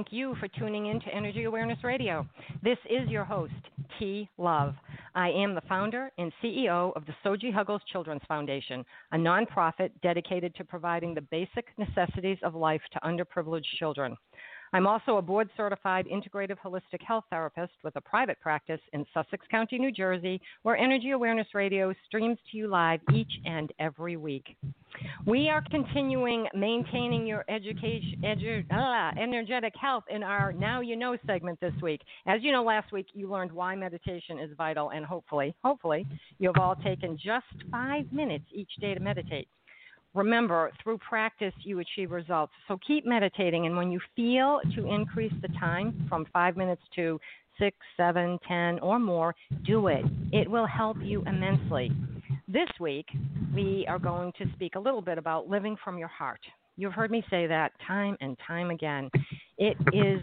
Thank you for tuning in to Energy Awareness Radio. This is your host, T. Love. I am the founder and CEO of the Soji Huggles Children's Foundation, a nonprofit dedicated to providing the basic necessities of life to underprivileged children. I'm also a board certified integrative holistic health therapist with a private practice in Sussex County, New Jersey, where Energy Awareness Radio streams to you live each and every week. We are continuing maintaining your education, edu, ah, energetic health in our Now You Know segment this week. As you know, last week you learned why meditation is vital, and hopefully, hopefully, you've all taken just five minutes each day to meditate. Remember, through practice, you achieve results. So keep meditating, and when you feel to increase the time from five minutes to six, seven, ten, or more, do it. It will help you immensely. This week, we are going to speak a little bit about living from your heart. You've heard me say that time and time again. It is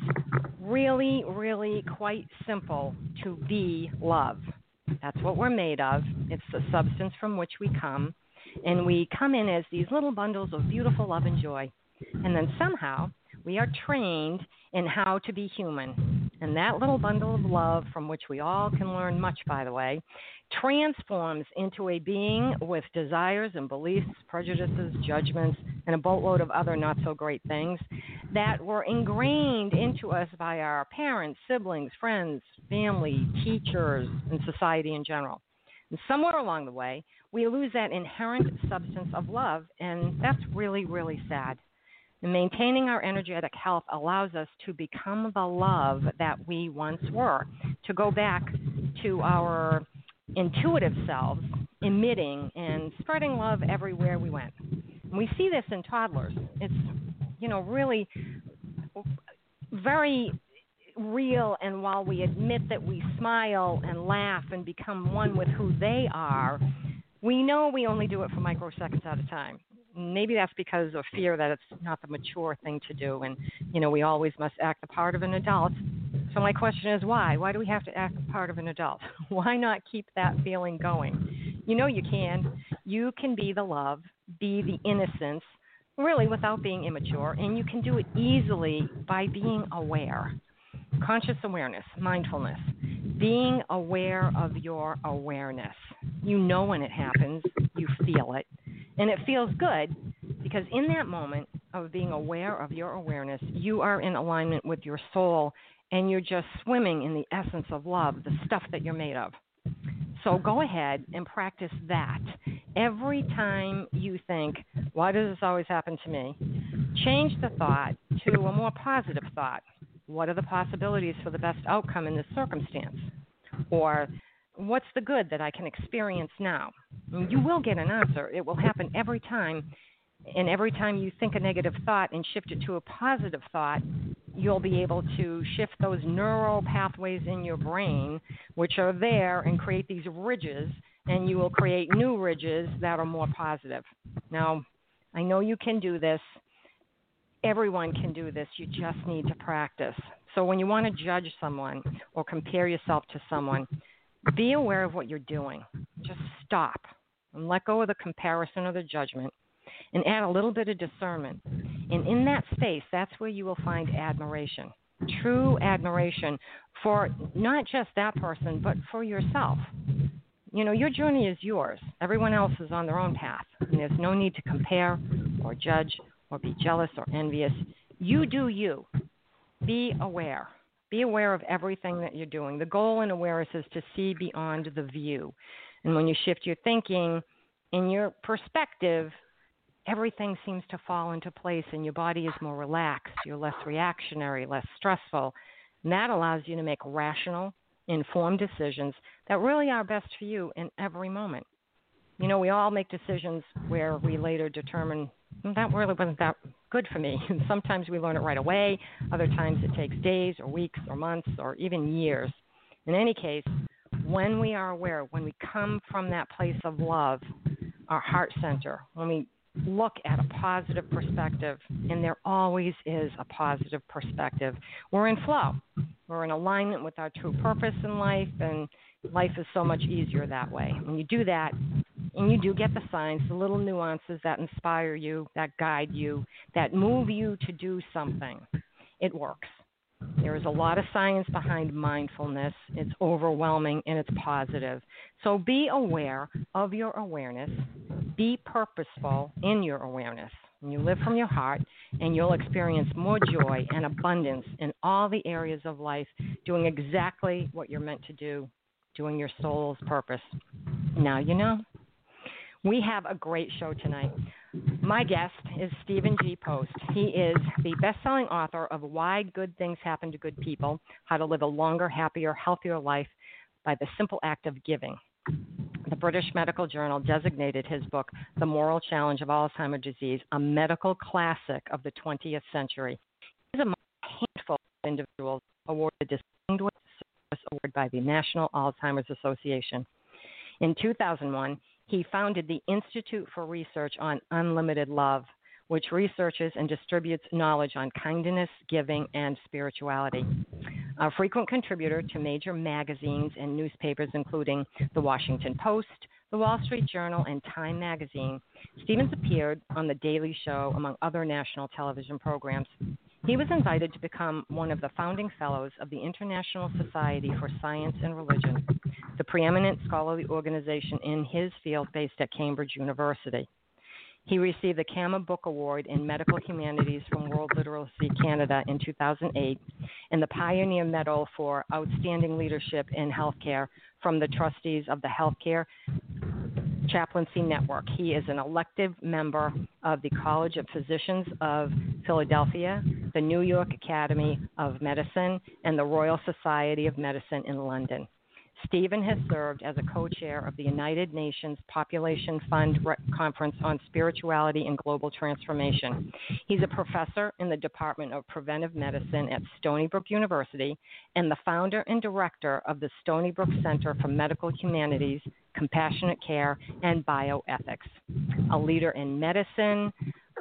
really, really quite simple to be love. That's what we're made of. It's the substance from which we come. And we come in as these little bundles of beautiful love and joy. And then somehow we are trained in how to be human. And that little bundle of love, from which we all can learn much, by the way, transforms into a being with desires and beliefs, prejudices, judgments, and a boatload of other not so great things that were ingrained into us by our parents, siblings, friends, family, teachers, and society in general. And somewhere along the way, we lose that inherent substance of love, and that's really, really sad. And maintaining our energetic health allows us to become the love that we once were, to go back to our intuitive selves, emitting and spreading love everywhere we went. And we see this in toddlers. It's, you know, really very real. And while we admit that we smile and laugh and become one with who they are, we know we only do it for microseconds at a time. Maybe that's because of fear that it's not the mature thing to do, and you know we always must act the part of an adult. So my question is why? Why do we have to act the part of an adult? Why not keep that feeling going? You know you can. You can be the love, be the innocence, really without being immature, and you can do it easily by being aware. Conscious awareness, mindfulness, being aware of your awareness. You know when it happens, you feel it, and it feels good because in that moment of being aware of your awareness, you are in alignment with your soul and you're just swimming in the essence of love, the stuff that you're made of. So go ahead and practice that. Every time you think, why does this always happen to me? Change the thought to a more positive thought. What are the possibilities for the best outcome in this circumstance? Or what's the good that I can experience now? You will get an answer. It will happen every time. And every time you think a negative thought and shift it to a positive thought, you'll be able to shift those neural pathways in your brain, which are there, and create these ridges, and you will create new ridges that are more positive. Now, I know you can do this. Everyone can do this. You just need to practice. So, when you want to judge someone or compare yourself to someone, be aware of what you're doing. Just stop and let go of the comparison or the judgment and add a little bit of discernment. And in that space, that's where you will find admiration true admiration for not just that person, but for yourself. You know, your journey is yours. Everyone else is on their own path. And there's no need to compare or judge or be jealous or envious. You do you. Be aware. Be aware of everything that you're doing. The goal in awareness is to see beyond the view. And when you shift your thinking and your perspective, everything seems to fall into place and your body is more relaxed. You're less reactionary, less stressful. And that allows you to make rational, informed decisions that really are best for you in every moment. You know, we all make decisions where we later determine that really wasn't that good for me. And sometimes we learn it right away, other times it takes days or weeks or months or even years. In any case, when we are aware, when we come from that place of love, our heart center, when we look at a positive perspective, and there always is a positive perspective. We're in flow. We're in alignment with our true purpose in life, and life is so much easier that way. When you do that, and you do get the signs, the little nuances that inspire you, that guide you, that move you to do something, it works. There is a lot of science behind mindfulness. It's overwhelming and it's positive. So be aware of your awareness. Be purposeful in your awareness. And you live from your heart, and you'll experience more joy and abundance in all the areas of life, doing exactly what you're meant to do, doing your soul's purpose. Now you know. We have a great show tonight. My guest is Stephen G. Post. He is the best selling author of Why Good Things Happen to Good People How to Live a Longer, Happier, Healthier Life by the Simple Act of Giving. The British Medical Journal designated his book, The Moral Challenge of Alzheimer's Disease, a medical classic of the 20th century. He's among a handful of individuals awarded the Distinguished Service Award by the National Alzheimer's Association. In 2001, he founded the Institute for Research on Unlimited Love, which researches and distributes knowledge on kindness, giving, and spirituality. A frequent contributor to major magazines and newspapers, including The Washington Post, The Wall Street Journal, and Time magazine, Stevens appeared on The Daily Show, among other national television programs. He was invited to become one of the founding fellows of the International Society for Science and Religion, the preeminent scholarly organization in his field based at Cambridge University. He received the Kama Book Award in Medical Humanities from World Literacy Canada in 2008 and the Pioneer Medal for Outstanding Leadership in Healthcare from the trustees of the Healthcare Chaplaincy Network. He is an elective member of the College of Physicians of Philadelphia, the New York Academy of Medicine, and the Royal Society of Medicine in London. Stephen has served as a co chair of the United Nations Population Fund Re- Conference on Spirituality and Global Transformation. He's a professor in the Department of Preventive Medicine at Stony Brook University and the founder and director of the Stony Brook Center for Medical Humanities, Compassionate Care, and Bioethics. A leader in medicine,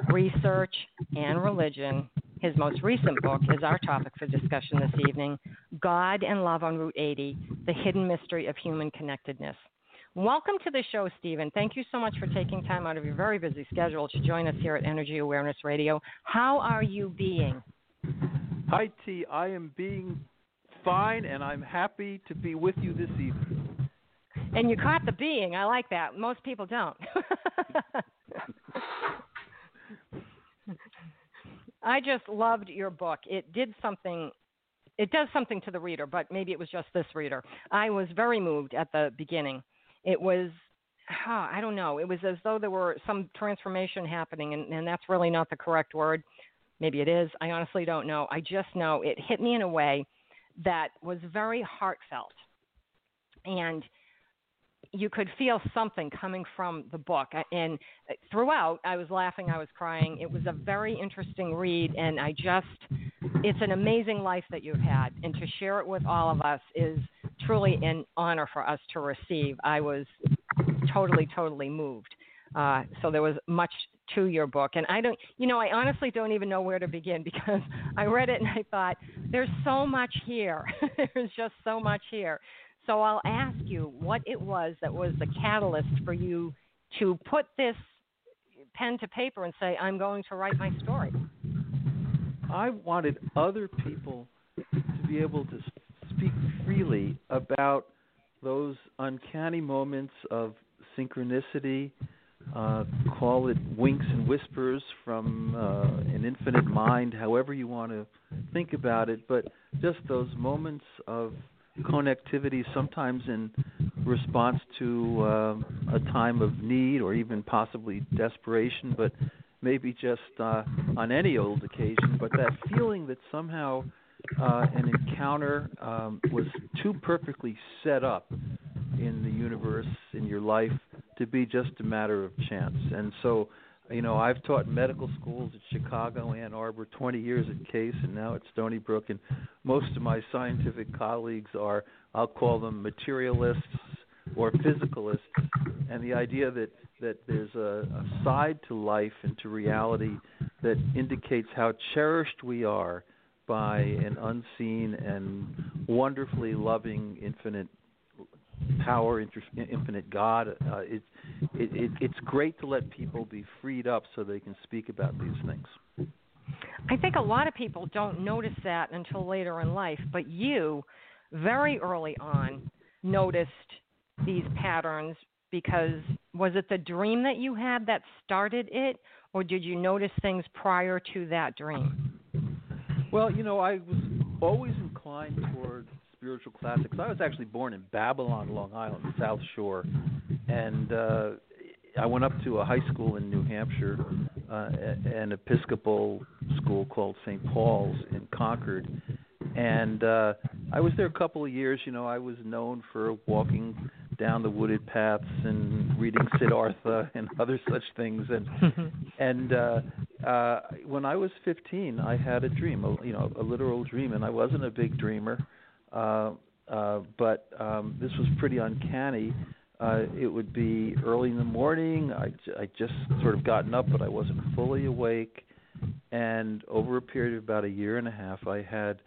research, and religion, his most recent book is our topic for discussion this evening God and Love on Route 80 The Hidden Mystery of Human Connectedness. Welcome to the show, Stephen. Thank you so much for taking time out of your very busy schedule to join us here at Energy Awareness Radio. How are you being? Hi, T. I am being fine, and I'm happy to be with you this evening. And you caught the being. I like that. Most people don't. I just loved your book. It did something it does something to the reader, but maybe it was just this reader. I was very moved at the beginning. It was oh, I don't know. It was as though there were some transformation happening and, and that's really not the correct word. Maybe it is. I honestly don't know. I just know it hit me in a way that was very heartfelt. And you could feel something coming from the book. And throughout, I was laughing, I was crying. It was a very interesting read, and I just, it's an amazing life that you've had. And to share it with all of us is truly an honor for us to receive. I was totally, totally moved. Uh, so there was much to your book. And I don't, you know, I honestly don't even know where to begin because I read it and I thought, there's so much here. there's just so much here. So I'll ask you what it was that was the catalyst for you to put this pen to paper and say, I'm going to write my story. I wanted other people to be able to speak freely about those uncanny moments of synchronicity, uh, call it winks and whispers from uh, an infinite mind, however you want to think about it, but just those moments of connectivity, sometimes in response to uh, a time of need or even possibly desperation, but maybe just uh, on any old occasion. But that feeling that somehow uh, an encounter um, was too perfectly set up in the universe, in your life, to be just a matter of chance. And so you know, I've taught medical schools at Chicago, Ann Arbor, 20 years at Case, and now at Stony Brook. And most of my scientific colleagues are, I'll call them materialists or physicalists. And the idea that that there's a, a side to life and to reality that indicates how cherished we are by an unseen and wonderfully loving infinite power, infinite God. Uh, it, it, it, it's great to let people be freed up so they can speak about these things. I think a lot of people don't notice that until later in life, but you, very early on, noticed these patterns because was it the dream that you had that started it, or did you notice things prior to that dream? Well, you know, I was always inclined toward spiritual classics. I was actually born in Babylon, Long Island, South Shore, and uh, I went up to a high school in New Hampshire, uh, an Episcopal school called St. Paul's in Concord, and uh, I was there a couple of years. You know, I was known for walking down the wooded paths and reading Siddhartha and other such things. And and uh, uh, when I was 15, I had a dream, a, you know, a literal dream, and I wasn't a big dreamer. Uh, uh, but um, this was pretty uncanny. Uh, it would be early in the morning. I, I just sort of gotten up, but I wasn't fully awake. And over a period of about a year and a half, I had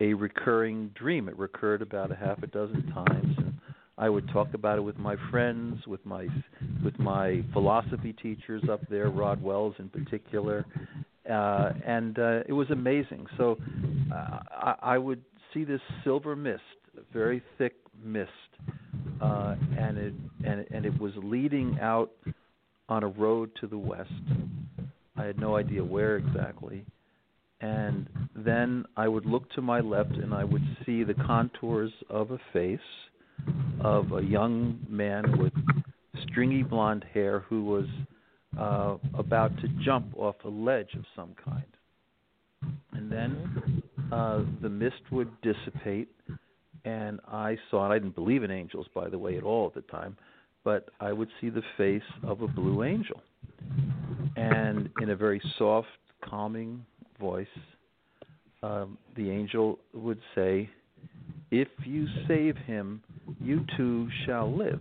a recurring dream. It recurred about a half a dozen times. And I would talk about it with my friends, with my with my philosophy teachers up there, Rod Wells in particular, uh, and uh, it was amazing. So uh, I, I would see this silver mist, a very thick mist, uh, and it and and it was leading out on a road to the west. I had no idea where exactly. And then I would look to my left and I would see the contours of a face of a young man with stringy blonde hair who was uh, about to jump off a ledge of some kind. And then uh, the mist would dissipate, and I saw, and I didn't believe in angels, by the way, at all at the time, but I would see the face of a blue angel. And in a very soft, calming voice, um, the angel would say, If you save him, you too shall live.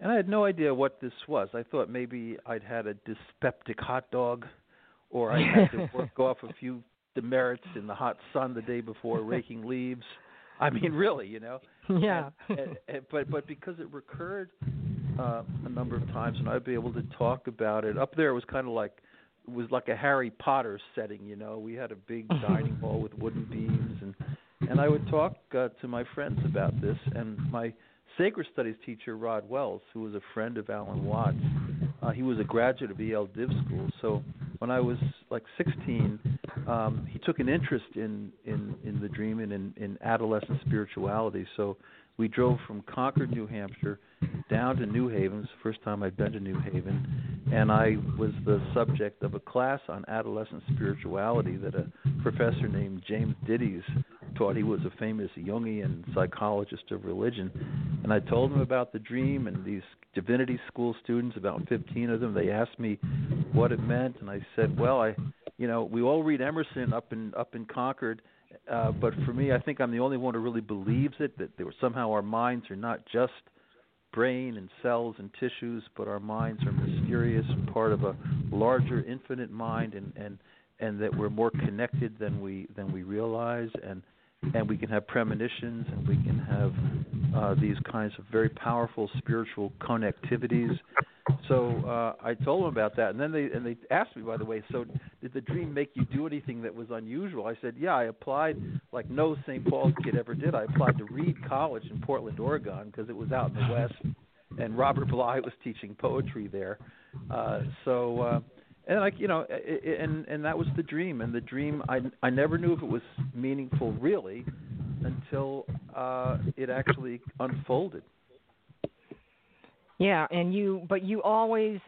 And I had no idea what this was. I thought maybe I'd had a dyspeptic hot dog, or I had to work off a few demerits in the hot sun the day before raking leaves. I mean, really, you know. Yeah. and, and, and, but but because it recurred uh, a number of times, and I'd be able to talk about it. Up there, it was kind of like it was like a Harry Potter setting. You know, we had a big dining hall with wooden beams, and and I would talk uh, to my friends about this. And my sacred studies teacher, Rod Wells, who was a friend of Alan Watts, uh, he was a graduate of Yale Div School. So when I was like 16, um, he took an interest in in in the dream and in, in adolescent spirituality. So we drove from Concord, New Hampshire, down to New Haven. It's the first time I'd been to New Haven, and I was the subject of a class on adolescent spirituality that a professor named James Dittes taught. He was a famous Jungian psychologist of religion, and I told him about the dream. And these divinity school students, about 15 of them, they asked me what it meant, and I said, "Well, I, you know, we all read Emerson up in up in Concord." Uh, but for me, I think I'm the only one who really believes it that there somehow our minds are not just brain and cells and tissues, but our minds are mysterious, part of a larger, infinite mind, and and and that we're more connected than we than we realize, and and we can have premonitions, and we can have uh, these kinds of very powerful spiritual connectivities. So uh, I told them about that, and then they and they asked me, by the way, so did the dream make you do anything that was unusual? I said, yeah, I applied like no St. Paul's kid ever did. I applied to Reed College in Portland, Oregon, because it was out in the West, and Robert Bly was teaching poetry there. Uh, so. Uh, and like you know, and and that was the dream. And the dream, I I never knew if it was meaningful really, until uh, it actually unfolded. Yeah, and you, but you always,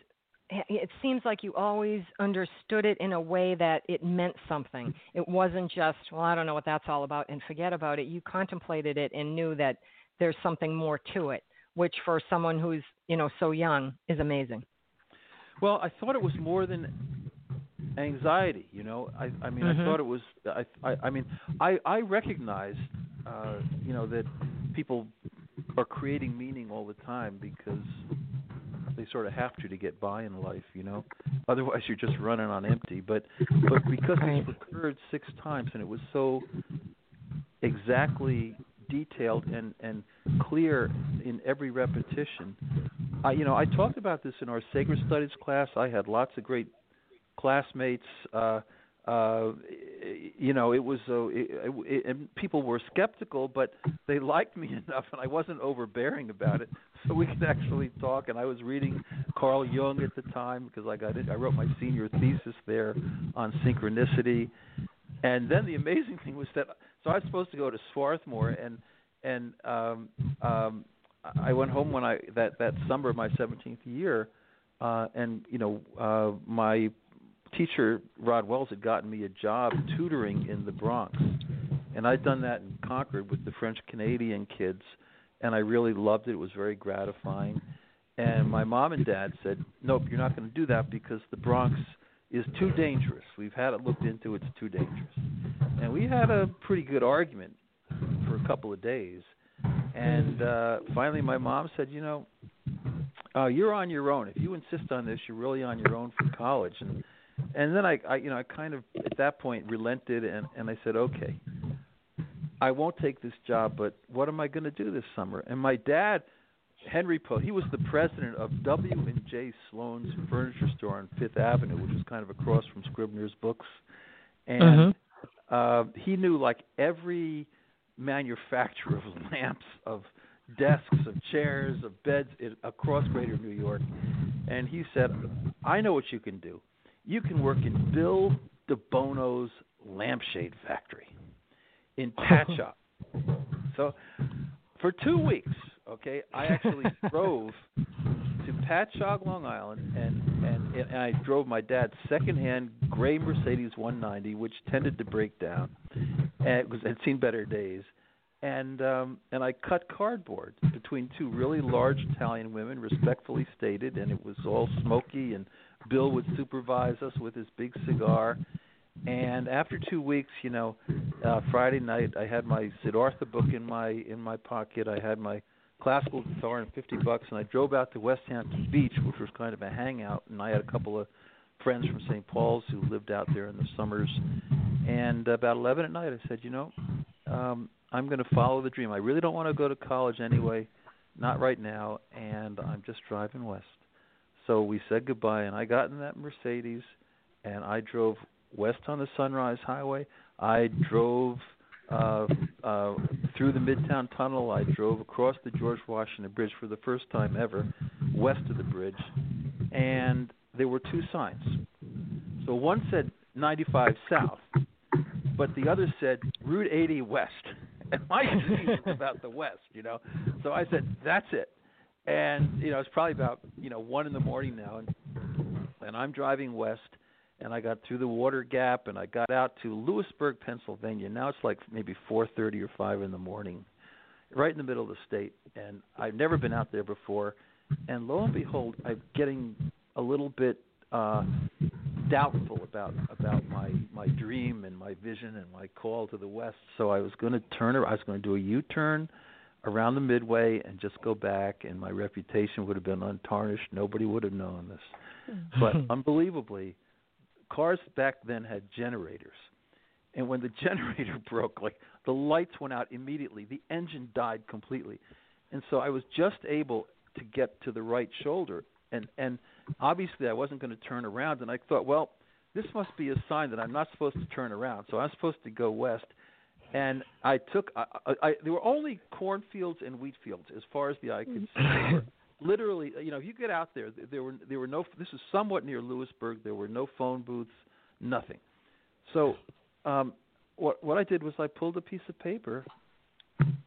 it seems like you always understood it in a way that it meant something. It wasn't just, well, I don't know what that's all about, and forget about it. You contemplated it and knew that there's something more to it, which for someone who's you know so young is amazing. Well, I thought it was more than anxiety. You know, I I mean, mm-hmm. I thought it was. I I, I mean, I I recognized, uh, you know, that people are creating meaning all the time because they sort of have to to get by in life, you know. Otherwise, you're just running on empty. But but because right. it recurred six times and it was so exactly detailed and and clear in every repetition. I you know I talked about this in our sacred studies class. I had lots of great classmates. Uh, uh, you know, it was so, it, it, and people were skeptical, but they liked me enough, and I wasn't overbearing about it, so we could actually talk. And I was reading Carl Jung at the time because I got it. I wrote my senior thesis there on synchronicity, and then the amazing thing was that so I was supposed to go to Swarthmore, and and um, um, I went home when I that that summer of my 17th year, uh, and you know uh, my teacher Rod Wells had gotten me a job tutoring in the Bronx, and I'd done that in Concord with the French Canadian kids, and I really loved it. It was very gratifying. And my mom and dad said, "Nope, you're not going to do that because the Bronx is too dangerous. We've had it looked into; it's too dangerous." And we had a pretty good argument for a couple of days, and uh, finally, my mom said, "You know, uh, you're on your own. If you insist on this, you're really on your own for college." And and then I, I you know I kind of at that point relented and and I said okay I won't take this job, but what am I going to do this summer? And my dad, Henry Post, he was the president of W and J Sloane's furniture store on Fifth Avenue, which was kind of across from Scribner's Books, and Mm-hmm. uh, he knew like every manufacturer of lamps, of desks, of chairs, of beds in, across Greater New York, and he said, "I know what you can do. You can work in Bill DeBono's lampshade factory in Patchogue." so, for two weeks, okay, I actually drove to Patchogue, Long Island, and, and and I drove my dad's secondhand gray Mercedes 190, which tended to break down, and it was had seen better days, and um and I cut cardboard between two really large Italian women, respectfully stated, and it was all smoky, and Bill would supervise us with his big cigar. And after two weeks, you know, uh, Friday night, I had my Siddhartha book in my in my pocket. I had my classical guitar and 50 bucks, and I drove out to Westhampton Beach, which was kind of a hangout. And I had a couple of friends from St. Paul's who lived out there in the summers. And about 11 at night, I said, you know, um, I'm going to follow the dream. I really don't want to go to college anyway, not right now, and I'm just driving west. So we said goodbye, and I got in that Mercedes, and I drove west on the Sunrise Highway. I drove uh, uh, through the Midtown Tunnel. I drove across the George Washington Bridge for the first time ever, west of the bridge, and there were two signs. So one said 95 south, but the other said Route 80 west. And my disease was about the west, you know. So I said, "That's it." And you know, it's probably about you know one in the morning now, and and I'm driving west, and I got through the Water Gap, and I got out to Lewisburg, Pennsylvania. Now it's like maybe 4:30 or 5 in the morning, right in the middle of the state, and I've never been out there before. And lo and behold, I'm getting a little bit uh doubtful about about my my dream and my vision and my call to the west. So I was going to turn. I was going to do a U-turn around the midway and just go back, and my reputation would have been untarnished. Nobody would have known this. Hmm. But unbelievably, cars back then had generators, and when the generator broke, like the lights went out immediately. The engine died completely, and so I was just able to get to the right shoulder, and and obviously I wasn't going to turn around, and I thought, well, this must be a sign that I'm not supposed to turn around, so I'm supposed to go west. And I took, I, I, I, there were only cornfields and wheat fields as far as the eye could see. Literally, you know, if you get out there, there were there were no. This is somewhat near Lewisburg. There were no phone booths, nothing. So, um, what what I did was I pulled a piece of paper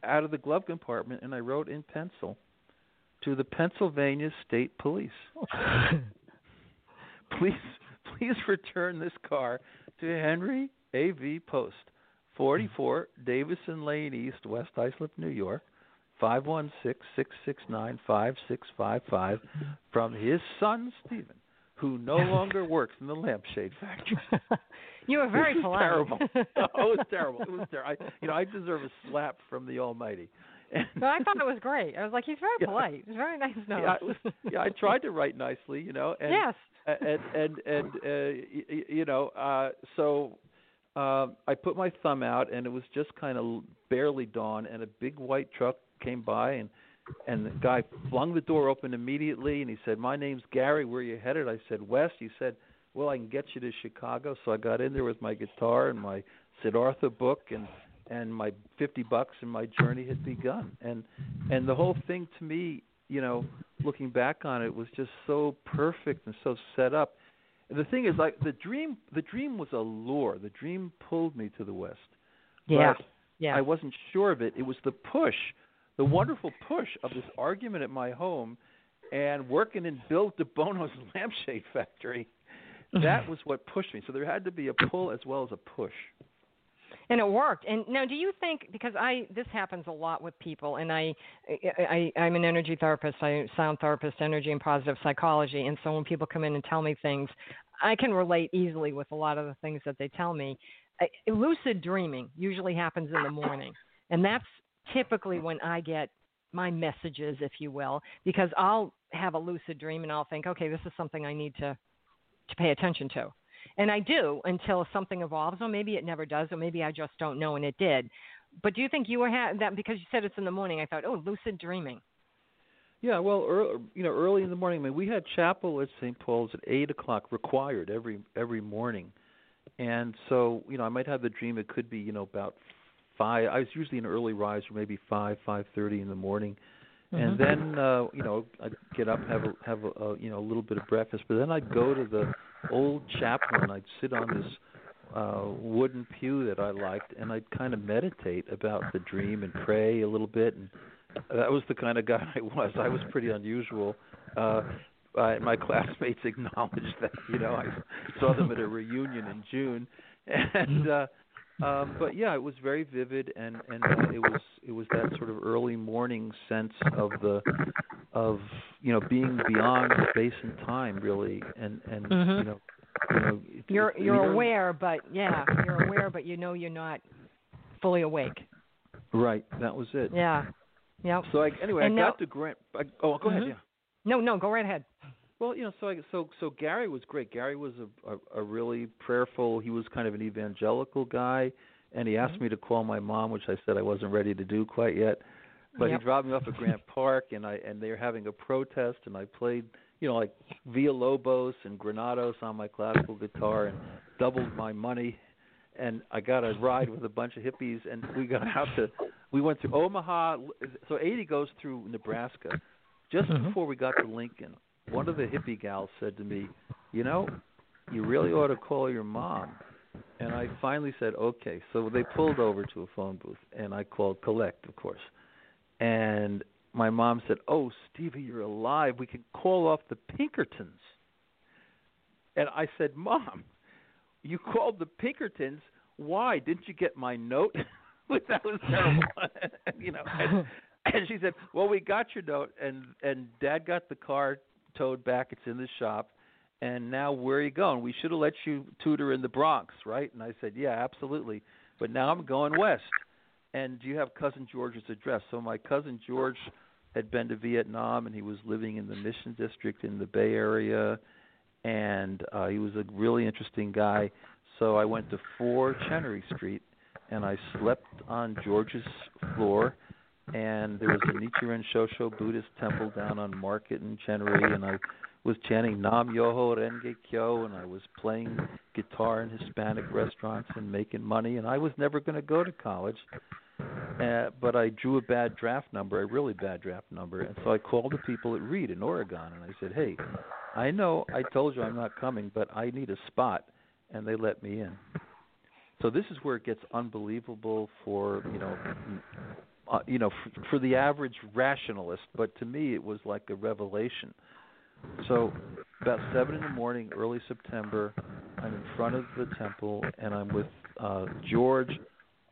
out of the glove compartment and I wrote in pencil to the Pennsylvania State Police. please please return this car to Henry A. V. Post, 44 Davison Lane East, West Islip, New York, 516-669-5655 from his son Stephen, who no longer works in the lampshade factory. you were very polite. terrible. oh, it was terrible. It was terrible. I, you know, I deserve a slap from the Almighty. And But I thought it was great. I was like, he's very Yeah. polite. It's very nice note. yeah, was, yeah, I tried to write nicely, you know, and yes. and and and uh, y- y- you know, uh, so uh, I put my thumb out, and it was just kind of barely dawn, and a big white truck came by, and and the guy flung the door open immediately, and he said, "My name's Gary. Where are you headed?" I said, "West." He said, "Well, I can get you to Chicago." So I got in there with my guitar and my Siddhartha book, and and my fifty bucks, and my journey had begun. And and the whole thing to me, you know, looking back on it, was just so perfect and so set up. The thing is, like the dream, the dream was a lure. The dream pulled me to the west. Yeah. But Yeah. I wasn't sure of it. It was the push, the wonderful push of this argument at my home, and working in Bill DeBono's lampshade factory. That was what pushed me. So there had to be a pull as well as a push. And it worked. And now, do you think because I this happens a lot with people, and I, I I'm an energy therapist, I sound therapist, energy and positive psychology, and so when people come in and tell me things, I can relate easily with a lot of the things that they tell me. I, lucid dreaming usually happens in the morning, and that's typically when I get my messages, if you will, because I'll have a lucid dream and I'll think, okay, this is something I need to to pay attention to. And I do until something evolves, or maybe it never does, or maybe I just don't know and it did. but do you think you were ha- that because you said it's in the morning? I thought, oh, lucid dreaming. Yeah, well, early, you know, early in the morning. I mean, we had chapel at St. Paul's at eight o'clock, required every every morning, and so you know, I might have the dream. It could be you know about five. I was usually an early riser, maybe five five thirty in the morning, and then uh, you know I'd get up, have a have a, a you know a little bit of breakfast, but then I'd go to the old chaplain. I'd sit on this uh wooden pew that I liked and I'd kind of meditate about the dream and pray a little bit and that was the kind of guy I was. I was pretty unusual. Uh uh, my classmates acknowledged that, you know, I saw them at a reunion in June and uh um but yeah, it was very vivid and and uh, it was it was that sort of early morning sense of the of you know being beyond space and time really and and Mhm. you know you know it- You're it- you're you know- aware, but yeah, you're aware, but you know you're not fully awake. right that was it Yeah. Yep. so I, anyway And I now- got to grant I, oh go ahead Mhm. yeah No, no, go right ahead. Well, you know, so I, so so Gary was great. Gary was a, a a really prayerful. He was kind of an evangelical guy, and he asked Mm-hmm. me to call my mom, which I said I wasn't ready to do quite yet. But Yep. he dropped me off at Grant Park, and I and they were having a protest, and I played, you know, like Villa Lobos and Granados on my classical guitar, and doubled my money, and I got a ride with a bunch of hippies, and we got out to, we went through Omaha. So 80 goes through Nebraska. Just Mhm. before we got to Lincoln, one of the hippie gals said to me, "You know, you really ought to call your mom." And I finally said, "Okay." So they pulled over to a phone booth, and I called Collect, of course. And my mom said, "Oh, Stevie, you're alive. We can call off the Pinkertons." And I said, "Mom, you called the Pinkertons. Why? Didn't you get my note?" That was terrible, you know. And, and she said, "Well, we got your note, and and Dad got the car towed back. It's in the shop, and now where are you going? We should have let you tutor in the Bronx, right?" And I said, "Yeah, absolutely, but now I'm going west." And do you have cousin George's address? So my cousin George had been to Vietnam, and he was living in the Mission District in the Bay Area, and uh, he was a really interesting guy. So I went to 4 Chenery Street, and I slept on George's floor and there was a Nichiren Shoshu Buddhist temple down on Market and Chenery, and I was chanting Nam Myoho Renge Kyo, and I was playing guitar in Hispanic restaurants and making money, and I was never going to go to college. Uh, but I drew a bad draft number, a really bad draft number, and so I called the people at Reed in Oregon, and I said, "Hey, I know I told you I'm not coming, but I need a spot," and they let me in. So this is where it gets unbelievable for you know uh, you know, for, for the average rationalist, but to me it was like a revelation. So, about seven in the morning, early September, I'm in front of the temple, and I'm with uh, George,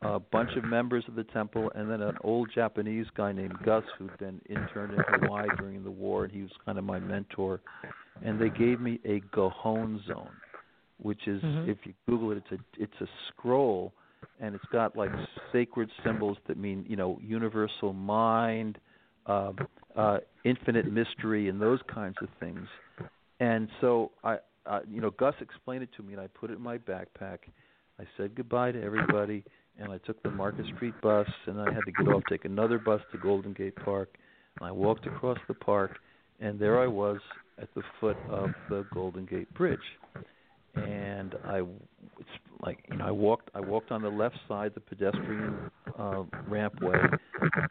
a bunch of members of the temple, and then an old Japanese guy named Gus who'd been interned in Hawaii during the war, and he was kind of my mentor. And they gave me a Gohonzon, which is, Mhm. if you Google it, it's a it's a scroll and it's got like sacred symbols that mean you know universal mind uh, uh infinite mystery and those kinds of things. And so i uh, you know gus explained it to me and i put it in my backpack. I said goodbye to everybody and i took the market street bus and i had to get off take another bus to golden gate park. And i walked across the park and there i was at the foot of the golden gate bridge. And I like you know I walked I walked on the left side the pedestrian uh rampway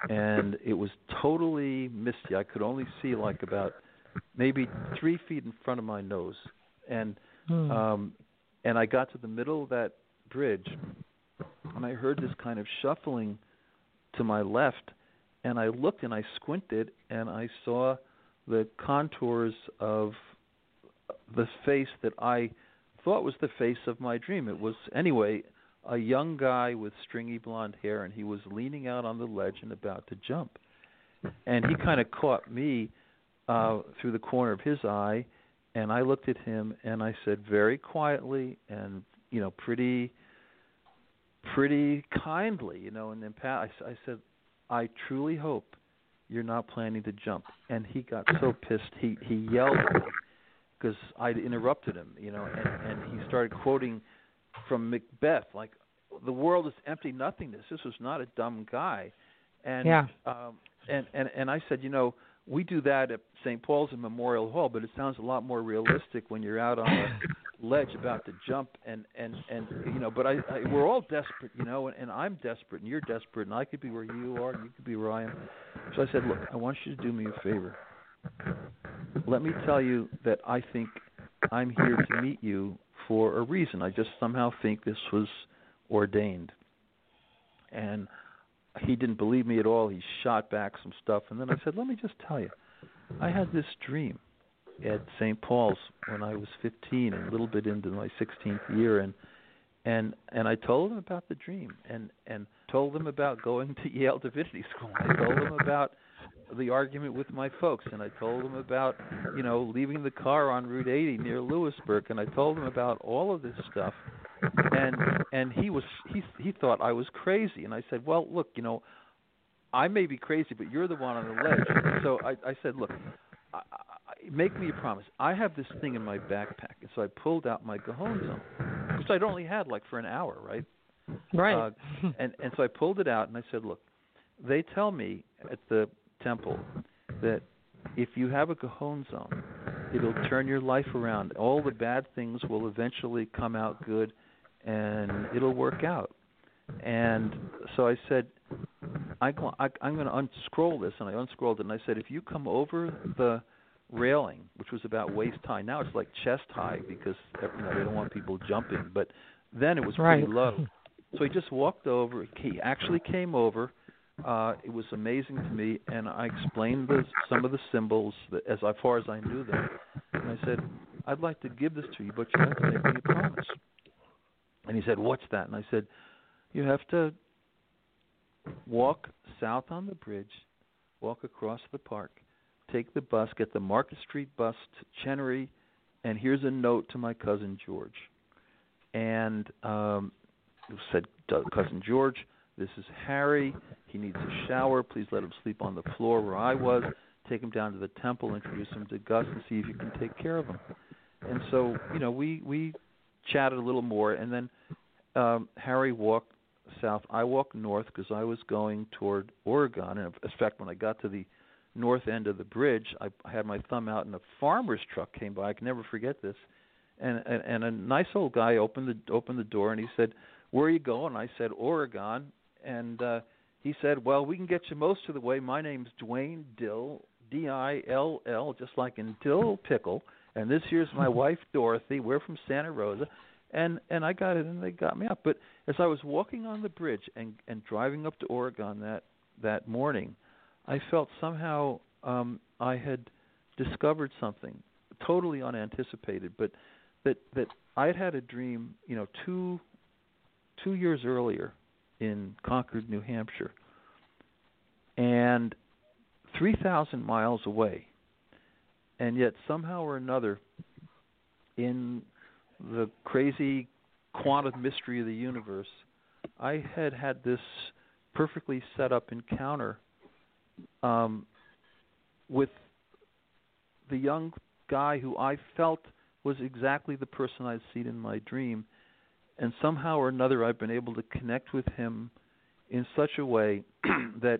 and it was totally misty. I could only see like about maybe 3 feet in front of my nose. And Hmm. um and I got to the middle of that bridge and I heard this kind of shuffling to my left and I looked and I squinted and I saw the contours of the face that I thought was the face of my dream. It was anyway a young guy with stringy blonde hair, and he was leaning out on the ledge and about to jump. And he kind of caught me uh, through the corner of his eye, and I looked at him and I said very quietly and you know pretty, pretty kindly, you know, and then Pat, I said, I truly hope you're not planning to jump. And he got so pissed, he he yelled at me because I'd interrupted him, you know, and, and he started quoting from Macbeth, like the world is empty nothingness. This was not a dumb guy, and Yeah. um, and and and I said, you know, we do that at St. Paul's and Memorial Hall, but it sounds a lot more realistic when you're out on a ledge about to jump and and and you know. But I, I we're all desperate, you know, and, and I'm desperate, and you're desperate, and I could be where you are, and you could be where I am. So I said, look, I want you to do me a favor. Let me tell you that I think I'm here to meet you for a reason. I just somehow think this was ordained. And he didn't believe me at all. He shot back some stuff, and then I said, "Let me just tell you, I had this dream at St. Paul's when I was 15, and a little bit into my 16th year, and and and I told him about the dream, and and told them about going to Yale Divinity School. I told them about the argument with my folks, and I told them about you know leaving the car on Route 80 near Lewisburg, and I told him about all of this stuff, and and he was he he thought I was crazy, and I said, well, look, you know, I may be crazy, but you're the one on the ledge. So I I said, look, I, I, make me a promise. I have this thing in my backpack, and so I pulled out my zone, which I'd only had like for an hour, right? Right. Uh, and and so I pulled it out and I said, look, they tell me at the temple that if you have a Gohonzon, it'll turn your life around. All the bad things will eventually come out good, and it'll work out. And so I said, I, I, I'm going to unscroll this, and I unscrolled it, and I said, if you come over the railing, which was about waist high, now it's like chest high because you know they don't want people jumping, but then it was pretty low. So he just walked over. He actually came over. Uh, it was amazing to me, and I explained the, some of the symbols that, as far as I knew them. And I said, "I'd like to give this to you, but you have to make me a promise." And he said, "What's that?" And I said, "You have to walk south on the bridge, walk across the park, take the bus, get the Market Street bus to Chenery, and here's a note to my cousin George." And um, said, "Cousin George, this is Harry. He needs a shower. Please let him sleep on the floor where I was. Take him down to the temple, introduce him to Gus, and see if you can take care of him." And so, you know, we we chatted a little more, and then um, Harry walked south. I walked north because I was going toward Oregon. And in fact, when I got to the north end of the bridge, I had my thumb out, and a farmer's truck came by. I can never forget this. And and, and a nice old guy opened the opened the door, and he said, "Where are you going?" I said, "Oregon." And uh, he said, "Well, we can get you most of the way. My name's Dwayne Dill, D I L L, just like in dill pickle." And this here's my wife Dorothy. We're from Santa Rosa and and I got it and they got me up. But as I was walking on the bridge and and driving up to Oregon that that morning, I felt somehow um I had discovered something totally unanticipated, but that that I had had a dream, you know, two two years earlier in Concord, New Hampshire, and three thousand miles away, and yet somehow or another, in the crazy quantum mystery of the universe, I had had this perfectly set up encounter um, with the young guy who I felt was exactly the person I'd seen in my dream, and somehow or another I've been able to connect with him in such a way that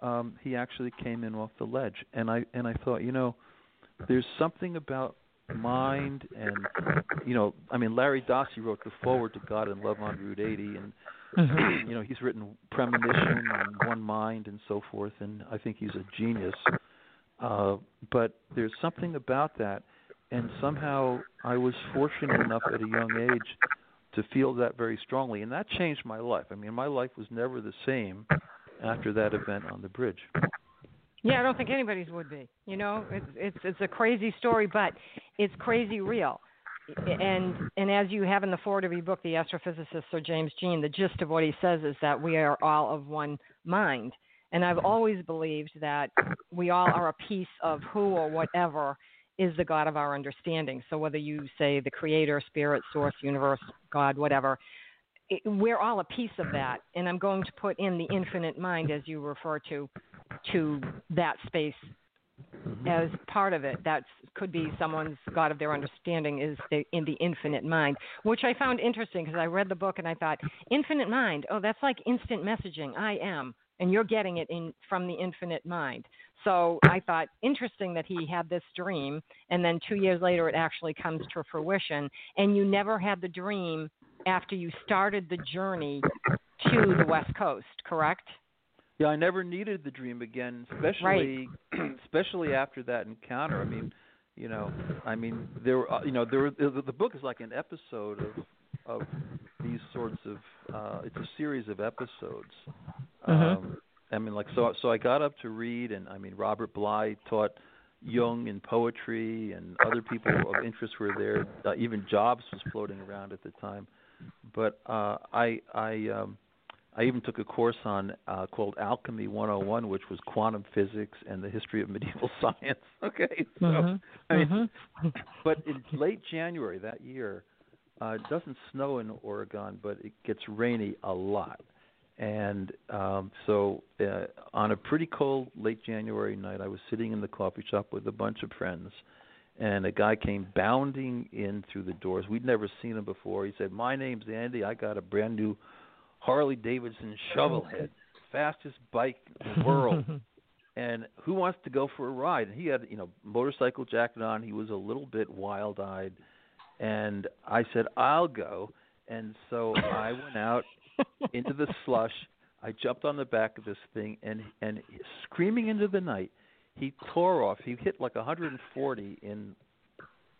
um, he actually came in off the ledge, and I and I thought, you know, there's something about mind and you know i mean larry dossey wrote the forward to god and love on route 80 and you know he's written premonition and one mind and so forth and i think he's a genius. Uh but there's something about that and somehow i was fortunate enough at a young age to feel that very strongly and that changed my life i mean my life was never the same after that event on the bridge Yeah, I don't think anybody's would be. You know, it's it's it's a crazy story, but it's crazy real. And and as you have in the forward of your book, the astrophysicist Sir James Jeans, the gist of what he says is that we are all of one mind. And I've always believed that we all are a piece of who or whatever is the God of our understanding. So whether you say the creator, spirit, source, universe, God, whatever, it, we're all a piece of that. And I'm going to put in the infinite mind, as you refer to, to that space Mhm. as part of it. That could be someone's God of their understanding is the, in the infinite mind, which I found interesting because I read the book and I thought, infinite mind. Oh, that's like instant messaging. I am, and you're getting it in from the infinite mind. So I thought interesting that he had this dream, and then two years later it actually comes to fruition. And you never had the dream after you started the journey to the West Coast, correct? Yeah, I never needed the dream again, especially especially after that encounter. I mean, you know, I mean, there were, uh, you know, there the book is like an episode of of these sorts of uh it's a series of episodes. Mhm. Um I mean like so so I got up to Reed and I mean Robert Bly taught Jung in poetry and other people of interest were there. Uh, even Jobs was floating around at the time. But uh I I um I even took a course on uh, called Alchemy 101, which was quantum physics and the history of medieval science. Okay, so Mhm. I mean, Mhm. but in late January that year, uh, it doesn't snow in Oregon, but it gets rainy a lot. And um, so, uh, on a pretty cold late January night, I was sitting in the coffee shop with a bunch of friends, and a guy came bounding in through the doors. We'd never seen him before. He said, "My name's Andy. I got a brand new Harley Davidson Shovelhead, fastest bike in the world." and who wants to go for a ride? And he had, you know, motorcycle jacket on. He was a little bit wild-eyed, and I said, "I'll go." And so I went out into the slush. I jumped on the back of this thing, and and screaming into the night, he tore off. He hit like 140 in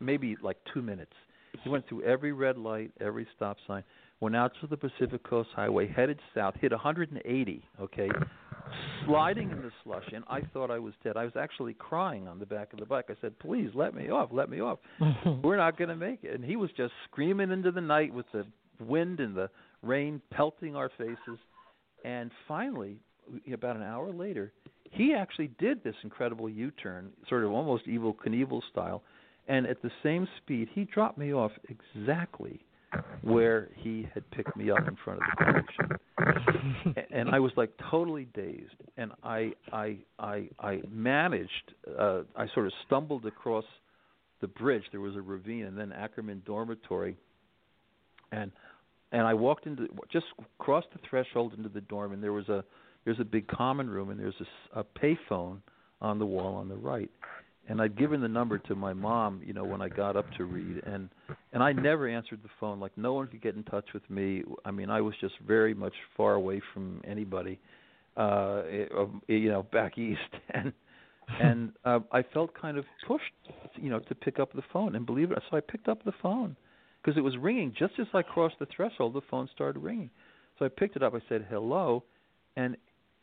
maybe like two minutes. He went through every red light, every stop sign, went out to the Pacific Coast Highway, headed south, hit 180. Okay, sliding in the slush, and I thought I was dead. I was actually crying on the back of the bike. I said, "Please let me off, let me off. We're not going to make it." And he was just screaming into the night with the wind and the rain pelting our faces. And finally, about an hour later, he actually did this incredible U-turn, sort of almost Evel Knievel style, and at the same speed, he dropped me off exactly where he had picked me up in front of the coffee and I was like totally dazed, and I I I I managed. Uh, I sort of stumbled across the bridge. There was a ravine, and then Ackerman Dormitory, and and I walked into just crossed the threshold into the dorm, and there was a there's a big common room, and there's a, a payphone on the wall on the right. And I'd given the number to my mom, you know, when I got up to Reed, and and I never answered the phone. Like no one could get in touch with me. I mean, I was just very much far away from anybody, uh, you know, back east, and and uh, I felt kind of pushed, you know, to pick up the phone. And believe it, so I picked up the phone because it was ringing just as I crossed the threshold. The phone started ringing, so I picked it up. I said hello, and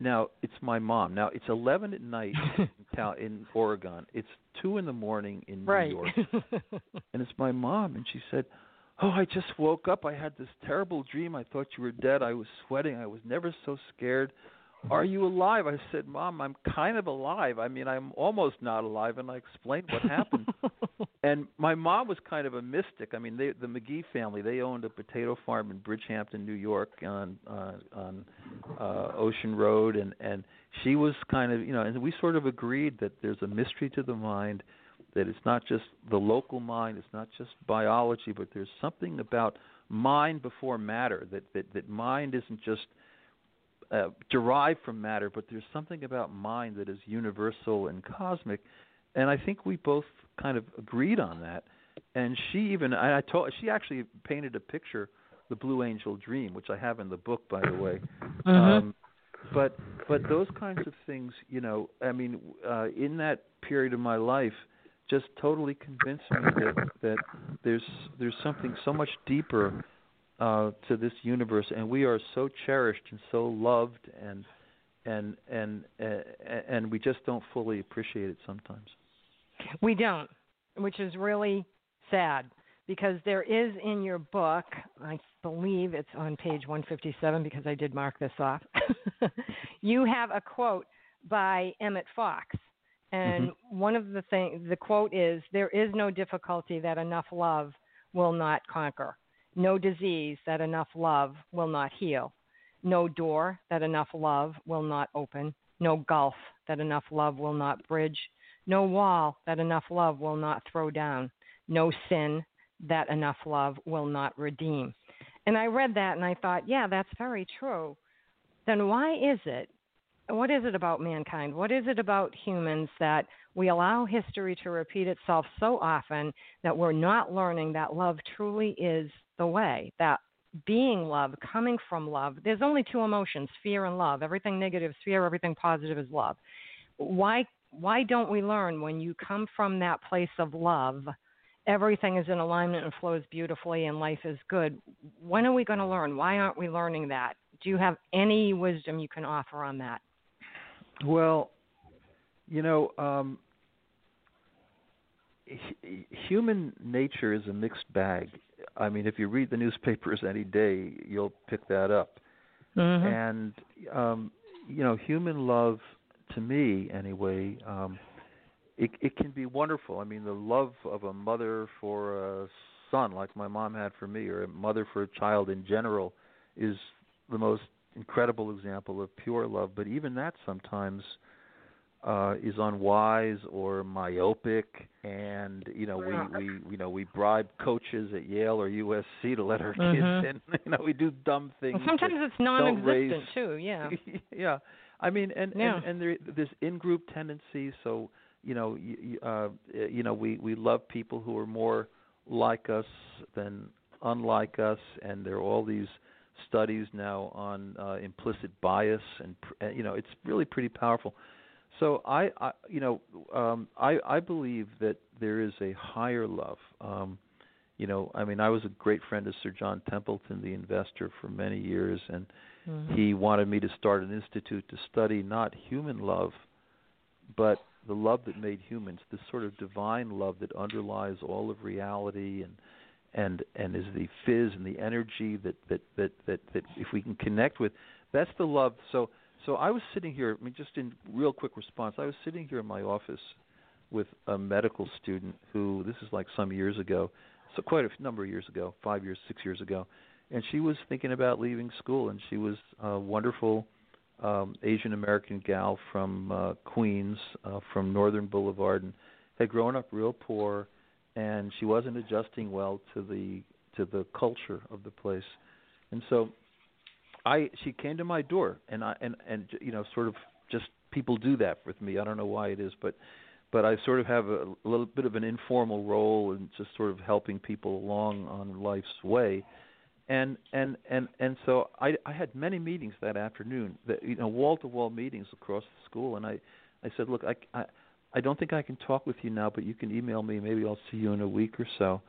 now it's my mom. Now it's eleven at night in, Cal- in Oregon. It's two in the morning in New right. York, and it's my mom. And she said, "Oh, I just woke up. I had this terrible dream. I thought you were dead. I was sweating. I was never so scared. Are you alive?" I said, "Mom, I'm kind of alive. I mean, I'm almost not alive." And I explained what happened. and my mom was kind of a mystic. I mean, they, the McGee family they owned a potato farm in Bridgehampton, New York, on uh, on uh, Ocean Road, and and she was kind of you know, and we sort of agreed that there's a mystery to the mind, that it's not just the local mind, it's not just biology, but there's something about mind before matter that that that mind isn't just uh, derived from matter, but there's something about mind that is universal and cosmic. And I think we both kind of agreed on that. And she even I, I told she actually painted a picture, the Blue Angel Dream, which I have in the book, by the way. Mhm. Um, but but those kinds of things, you know, I mean, uh, in that period of my life, just totally convinced me that that there's there's something so much deeper uh, to this universe, and we are so cherished and so loved, and and and uh, and we just don't fully appreciate it sometimes. We don't, which is really sad because there is in your book, I believe it's on page 157 because I did mark this off. you have a quote by Emmett Fox. And one of the thing the quote is there is no difficulty that enough love will not conquer. No disease that enough love will not heal. No door that enough love will not open. No gulf that enough love will not bridge no wall that enough love will not throw down, no sin that enough love will not redeem. And I read that and I thought, yeah, that's very true. Then why is it? What is it about mankind? What is it about humans that we allow history to repeat itself so often that we're not learning that love truly is the way, that being love, coming from love, there's only two emotions, fear and love. Everything negative is fear, everything positive is love. Why why don't we learn when you come from that place of love, everything is in alignment and flows beautifully and life is good? When are we going to learn? Why aren't we learning that? Do you have any wisdom you can offer on that? Well, you know, um, human nature is a mixed bag. I mean, if you read the newspapers any day, you'll pick that up. Mm-hmm. And um, you know, human love, to me anyway, um, it it can be wonderful. I mean, the love of a mother for a son, like my mom had for me, or a mother for a child in general, is the most incredible example of pure love. But even that sometimes uh, is unwise or myopic, and you know we we you know we bribe coaches at Yale or USC to let our mm-hmm. kids in. You know we do dumb things. Well, sometimes it's non-existent raise, too. Yeah. yeah, I mean, and yeah. and, and there, this in-group tendency. So you know, you, uh, you know, we we love people who are more like us than unlike us, and there are all these studies now on uh, implicit bias, and you know, it's really pretty powerful. So I, I you know, um, I, I believe that there is a higher love. Um, you know, I mean, I was a great friend of Sir John Templeton, the investor, for many years, and mm-hmm. he wanted me to start an institute to study not human love, but the love that made humans, this sort of divine love that underlies all of reality and and and is the fizz and the energy that that that that, that if we can connect with, that's the love. So so I was sitting here. I mean, just in real quick response, I was sitting here in my office with a medical student who this is like some years ago, so quite a number of years ago, five years, six years ago, and she was thinking about leaving school, and she was a wonderful um, Asian American gal from uh, Queens, uh, from Northern Boulevard, and had grown up real poor, and she wasn't adjusting well to the to the culture of the place, and so I she came to my door and I and and you know sort of just people do that with me. I don't know why it is, but but I sort of have a, a little bit of an informal role and just sort of helping people along on life's way. And and and and so I I had many meetings that afternoon, that you know wall to wall meetings across the school, and I I said, look, I I I don't think I can talk with you now, but you can email me. Maybe I'll see you in a week or so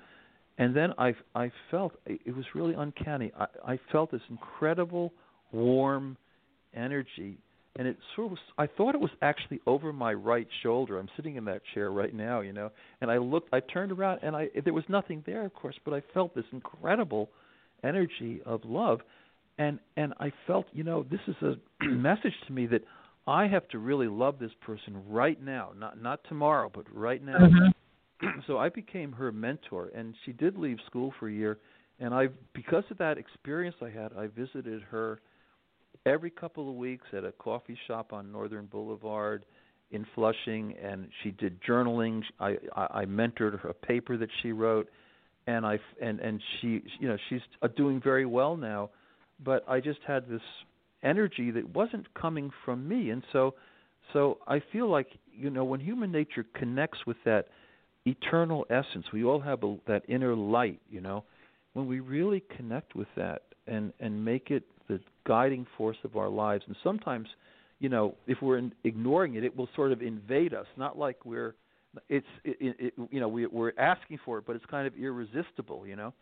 and then I I felt it was really uncanny. I, I felt this incredible warm energy, and it sort of was, I thought it was actually over my right shoulder. I'm sitting in that chair right now, you know, and I looked. I turned around, and I there was nothing there, of course, but I felt this incredible energy of love, and and I felt, you know, this is a message to me that I have to really love this person right now, not not tomorrow, but right now. Mm-hmm so I became her mentor, and she did leave school for a year. And I, because of that experience I had, I visited her every couple of weeks at a coffee shop on Northern Boulevard in Flushing, and she did journaling. I, I, I mentored her a paper that she wrote, and I and and she, you know, she's uh, doing very well now. But I just had this energy that wasn't coming from me, and so, so I feel like you know when human nature connects with that eternal essence. We all have a, that inner light, you know. When we really connect with that and and make it the guiding force of our lives, and sometimes, you know, if we're in, ignoring it, it will sort of invade us. Not like we're, it's, it, it, you know, we, we're asking for it, but it's kind of irresistible, you know.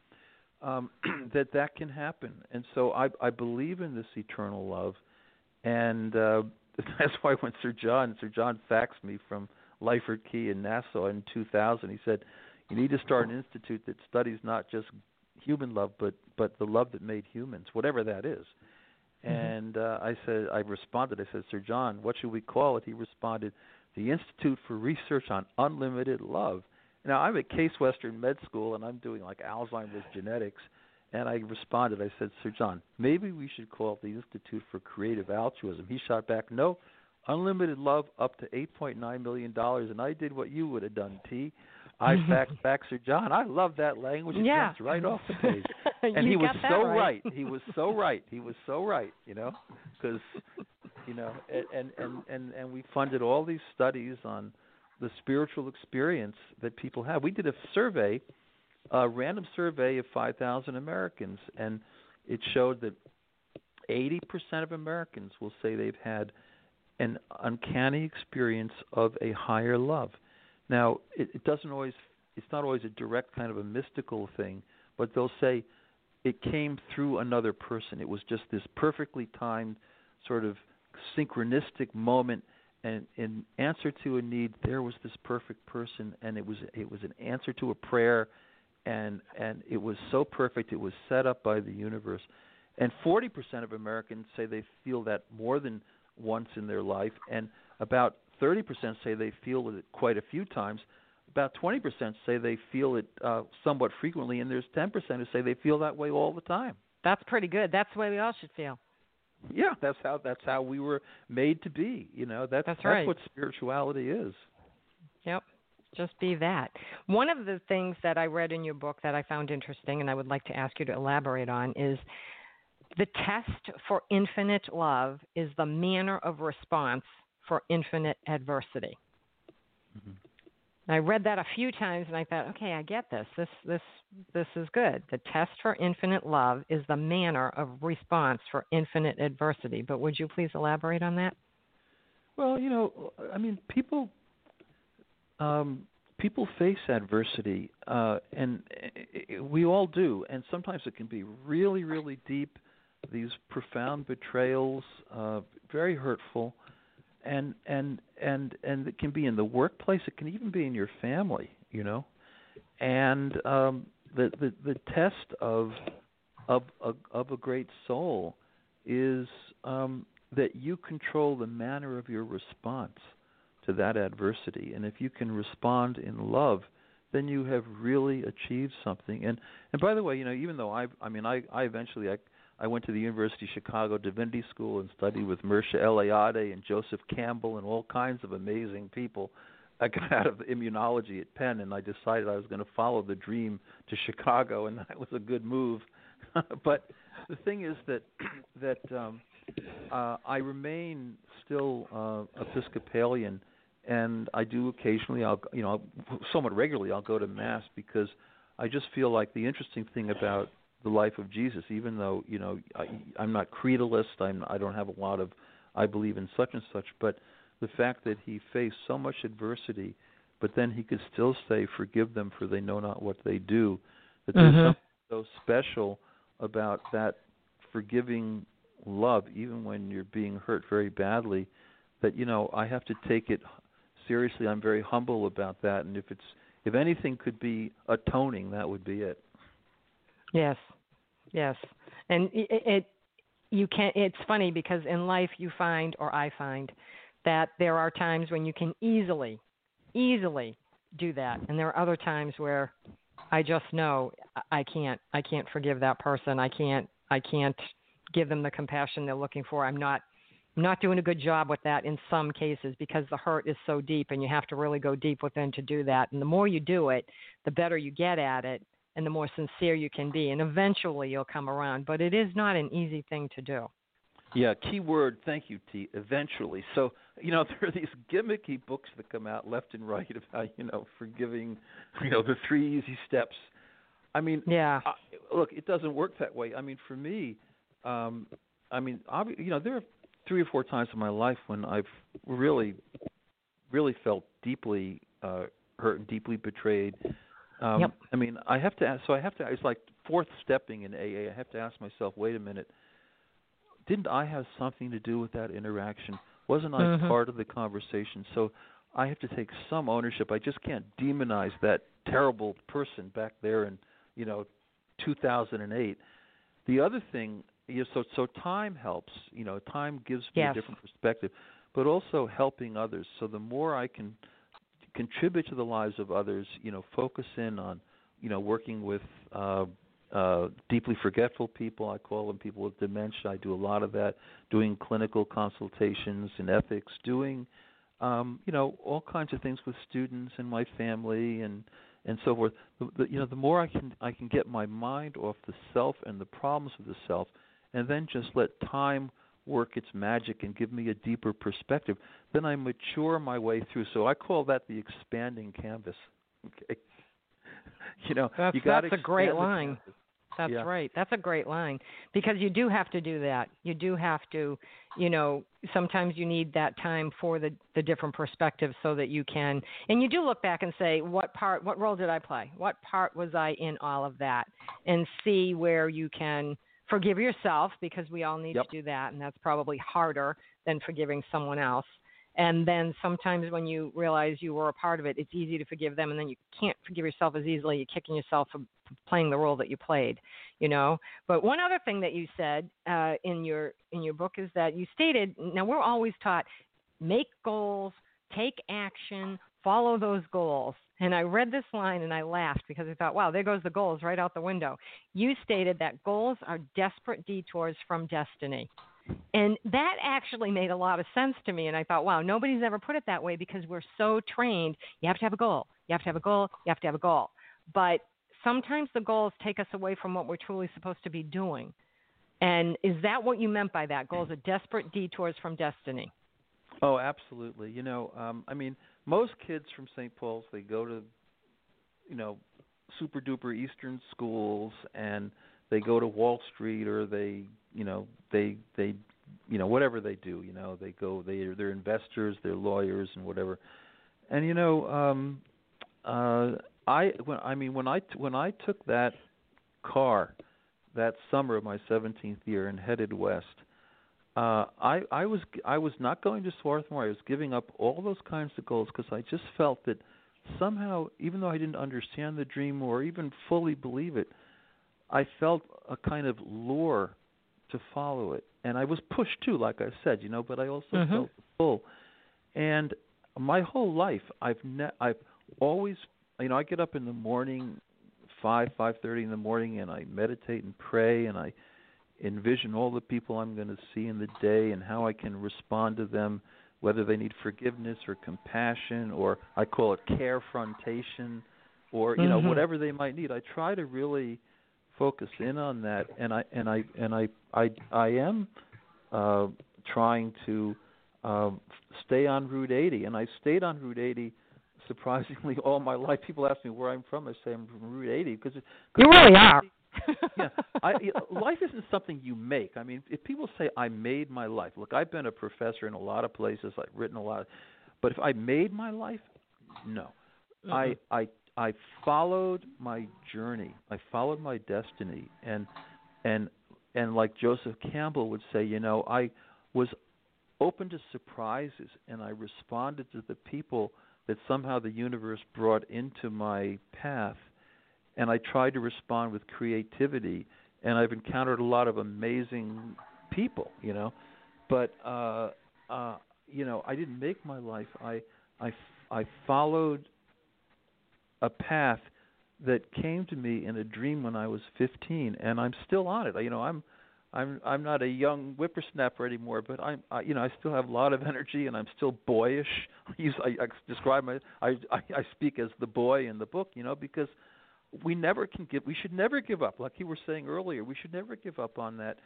Um, that that can happen, and so I I believe in this eternal love, and uh, that's why when Sir John Sir John faxed me from Lyford Cay in Nassau in 2000. He said, "You need to start an institute that studies not just human love, but but the love that made humans, whatever that is." Mm-hmm. And uh, I said, I responded. I said, "Sir John, what should we call it?" He responded, "The Institute for Research on Unlimited Love." Now I'm at Case Western Med School, and I'm doing like Alzheimer's genetics. And I responded. I said, Sir John, maybe we should call it the Institute for Creative Altruism. He shot back, No, unlimited love up to eight point nine million dollars, and I did what you would have done, T. I faxed back Sir John. I love that language. It Yeah. jumps right off the page. And he was so right. He was so right. He was so right. You know, because you know, and, and and and and we funded all these studies on the spiritual experience that people have. We did a survey, a random survey of 5,000 Americans, and it showed that 80% of Americans will say they've had an uncanny experience of a higher love. Now, it, it doesn't always, it's not always a direct kind of a mystical thing, but they'll say it came through another person. It was just this perfectly timed sort of synchronistic moment and in answer to a need there was this perfect person and it was it was an answer to a prayer and and it was so perfect it was set up by the universe and 40% of Americans say they feel that more than once in their life and about 30% say they feel it quite a few times about 20% say they feel it uh, somewhat frequently and there's 10% who say they feel that way all the time That's pretty good. That's the way we all should feel. yeah that's how that's how we were made to be you know that's That's right. what spirituality is Yep. Just be that. One of the things that I read in your book that I found interesting and I would like to ask you to elaborate on is the test for infinite love is the manner of response for infinite adversity. Mhm. I read that a few times and I thought, okay, I get this. This this this is good. The test for infinite love is the manner of response for infinite adversity. But would you please elaborate on that? Well, you know, I mean, people um, people face adversity, uh, and uh, we all do, and sometimes it can be really, really deep. These profound betrayals, uh, very hurtful, and and and and it can be in the workplace. It can even be in your family. You know, and um, the the the test of of of, of a great soul is um, that you control the manner of your response to that adversity. And if you can respond in love, then you have really achieved something. And and by the way, you know, even though I I mean I I eventually I I went to the University of Chicago Divinity School and studied with Mircea Eliade and Joseph Campbell and all kinds of amazing people. I got out of immunology at Penn and I decided I was going to follow the dream to Chicago and that was a good move. but the thing is that that um uh I remain still uh Episcopalian and I do occasionally I'll you know somewhat regularly I'll go to mass because I just feel like the interesting thing about the life of Jesus even though you know I I'm not creedalist I'm I don't have a lot of I believe in such and such but the fact that he faced so much adversity but then he could still say forgive them for they know not what they do that there's Mhm. something so special about that forgiving love even when you're being hurt very badly that you know I have to take it seriously I'm very humble about that and if it's if anything could be atoning that would be it Yes, yes, and it, it you can. It's funny because in life you find, or I find, that there are times when you can easily, easily do that, and there are other times where I just know I- I can't. I can't forgive that person. I can't. I can't give them the compassion they're looking for. I'm not. I'm not doing a good job with that in some cases because the hurt is so deep, and you have to really go deep within to do that. And the more you do it, the better you get at it and the more sincere you can be and eventually you'll come around but it is not an easy thing to do Yeah, key word. Thank you, T. Eventually. So, you know, there are these gimmicky books that come out left and right about, you know, forgiving, you know, the three easy steps. I mean, yeah I, look, it doesn't work that way. I mean, for me, um, I mean, obvi- you know, there are three or four times in my life when I've really, really felt deeply uh, hurt and deeply betrayed. Um, Yep. I mean, I have to ask. So I have to. It's like fourth stepping in AA. I have to ask myself, wait a minute. Didn't I have something to do with that interaction? Wasn't I Mhm. part of the conversation? So I have to take some ownership. I just can't demonize that terrible person back there in, you know, 2008. The other thing, you know, so so time helps. You know, time gives me Yes. a different perspective, but also helping others. So the more I can contribute to the lives of others, you know, focus in on, you know, working with uh, uh, deeply forgetful people. I call them people with dementia. I do a lot of that, doing clinical consultations in ethics, doing um, you know all kinds of things with students and my family and and so forth. The, the, you know, the more I can I can get my mind off the self and the problems of the self, and then just let time work its magic and give me a deeper perspective, then I mature my way through. So I call that the expanding canvas. Okay. You know, that's, you got that's a great line. That's Yeah. right. That's a great line because you do have to do that. You do have to, you know, sometimes you need that time for the the different perspectives so that you can and you do look back and say what part what role did I play? What part was I in all of that? And see where you can forgive yourself because we all need Yep. to do that and that's probably harder than forgiving someone else. And then sometimes when you realize you were a part of it, it's easy to forgive them, and then you can't forgive yourself as easily. You're kicking yourself for for playing the role that you played, you know. But one other thing that you said uh, in your in your book is that you stated. Now we're always taught make goals, take action, follow those goals. And I read this line and I laughed because I thought, wow, there goes the goals right out the window. You stated that goals are desperate detours from destiny. And that actually made a lot of sense to me. And I thought, wow, nobody's ever put it that way because we're so trained. You have to have a goal. You have to have a goal. You have to have a goal. But sometimes the goals take us away from what we're truly supposed to be doing. And is that what you meant by that? Goals are desperate detours from destiny. Oh, absolutely. You know, um, I mean, most kids from St. Paul's they go to, you know, super duper Eastern schools, and they go to Wall Street, or they, you know, they they, you know, whatever they do. You know, they go they they're investors, they're lawyers, and whatever. And you know, um, uh, I when I mean when I when I took that car that summer of my 17th year and headed west uh i i was i was not going to swarthmore. I was giving up all those kinds of goals because i just felt that somehow even though i didn't understand the dream or even fully believe it i felt a kind of lure to follow it. And i was pushed too like i said you know but i also Mhm. felt pull and my whole life i've ne- i've always you know i get up in the morning five five thirty in the morning and i meditate and pray and i envision all the people I'm going to see in the day and how I can respond to them, whether they need forgiveness or compassion or I call it care carefrontation or you know Mhm. whatever they might need. I try to really focus in on that, and I and I and I I I am uh, trying to um, stay on Route 80, and I stayed on Route 80 surprisingly all my life. People ask me where I'm from. I say I'm from Route 80 because You really are. Yeah, I, life isn't something you make. I mean, if people say I made my life, look, I've been a professor in a lot of places. I've written a lot, but if I made my life, no. Uh-huh. I I I followed my journey. I followed my destiny, and and and like Joseph Campbell would say, you know, I was open to surprises, and I responded to the people that somehow the universe brought into my path and I tried to respond with creativity and I've encountered a lot of amazing people, you know. But uh uh you know, I didn't make my life. I I I followed a path that came to me in a dream when I was 15 and I'm still on it. You know, I'm I'm I'm not a young whippersnapper anymore, but I'm I, you know I still have a lot of energy and I'm still boyish. I use I, I describe my I, I I speak as the boy in the book, you know, because we never can give we should never give up. Like you were saying earlier we should never give up on that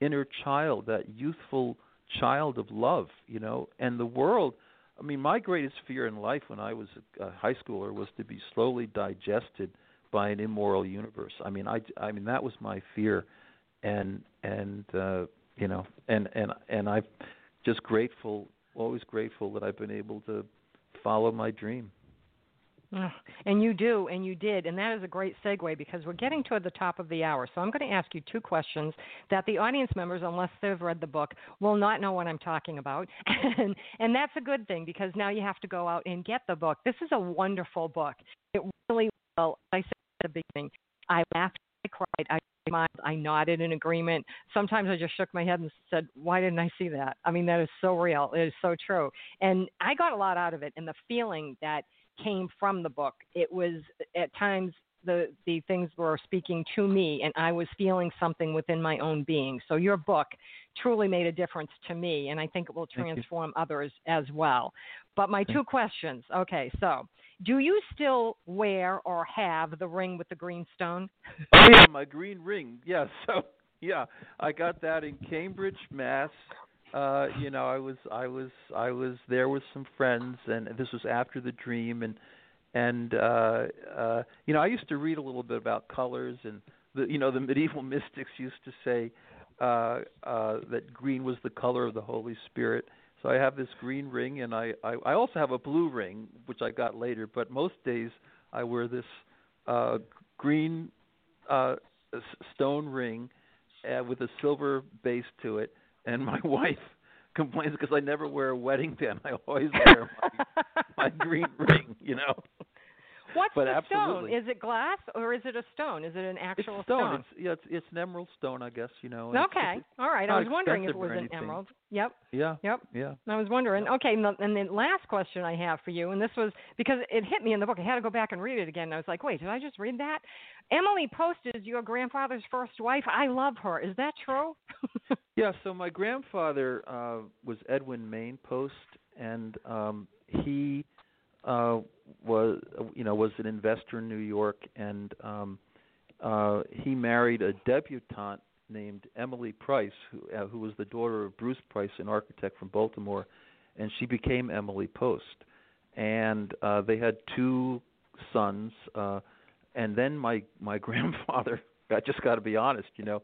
inner child that youthful child of love you know? And the world i mean my greatest fear in life when i was a, high schooler was to be slowly digested by an immoral universe. I mean i i mean that was my fear. And and uh you know and and and i'm just grateful always grateful that i've been able to follow my dream And you do, and you did, and that is a great segue because we're getting toward the top of the hour. So I'm going to ask you two questions that the audience members, unless they've read the book, will not know what I'm talking about, and and that's a good thing because now you have to go out and get the book. This is a wonderful book. It really will. I said at the beginning, I laughed, I cried, I smiled, I nodded in agreement. Sometimes I just shook my head and said, "Why didn't I see that?" I mean, that is so real. It is so true, and I got a lot out of it, and the feeling that came from the book. It was at times the the things were speaking to me, and I was feeling something within my own being. So your book truly made a difference to me, and I think it will transform others as well. But my two questions. Okay, so do you still wear or have the ring with the green stone? Oh yeah, my green ring. Yeah, so yeah, I got that in Cambridge, Mass. Uh, you know, I was I was I was there with some friends, and this was after the dream, and and uh, uh, you know, I used to read a little bit about colors, and the you know the medieval mystics used to say uh, uh, that green was the color of the Holy Spirit. So I have this green ring, and I, I I also have a blue ring, which I got later. But most days I wear this uh, green uh, stone ring uh, with a silver base to it, and my wife complains because I never wear a wedding band. I always wear my, my green ring, you know. What's But the absolutely. stone? Is it glass or is it a stone? Is it an actual it's stone. It's yeah, it's it's an emerald stone, I guess. You know. it's- okay, it's- all right. I was wondering if it was an emerald. Yep, yeah. yep. Yeah. I was wondering. Okay, and the, and the last question I have for you, and this was because it hit me in the book. I had to go back and read it again. And I was like, wait, did I just read that? Emily Post is your grandfather's first wife. I love her. Is that true? Yeah, so my grandfather uh was Edwin Main Post and um he uh was you know was an investor in New York and um uh he married a debutante named Emily Price who uh, who was the daughter of Bruce Price an architect from Baltimore and she became Emily Post. And uh they had two sons uh and then my my grandfather I just got to be honest you know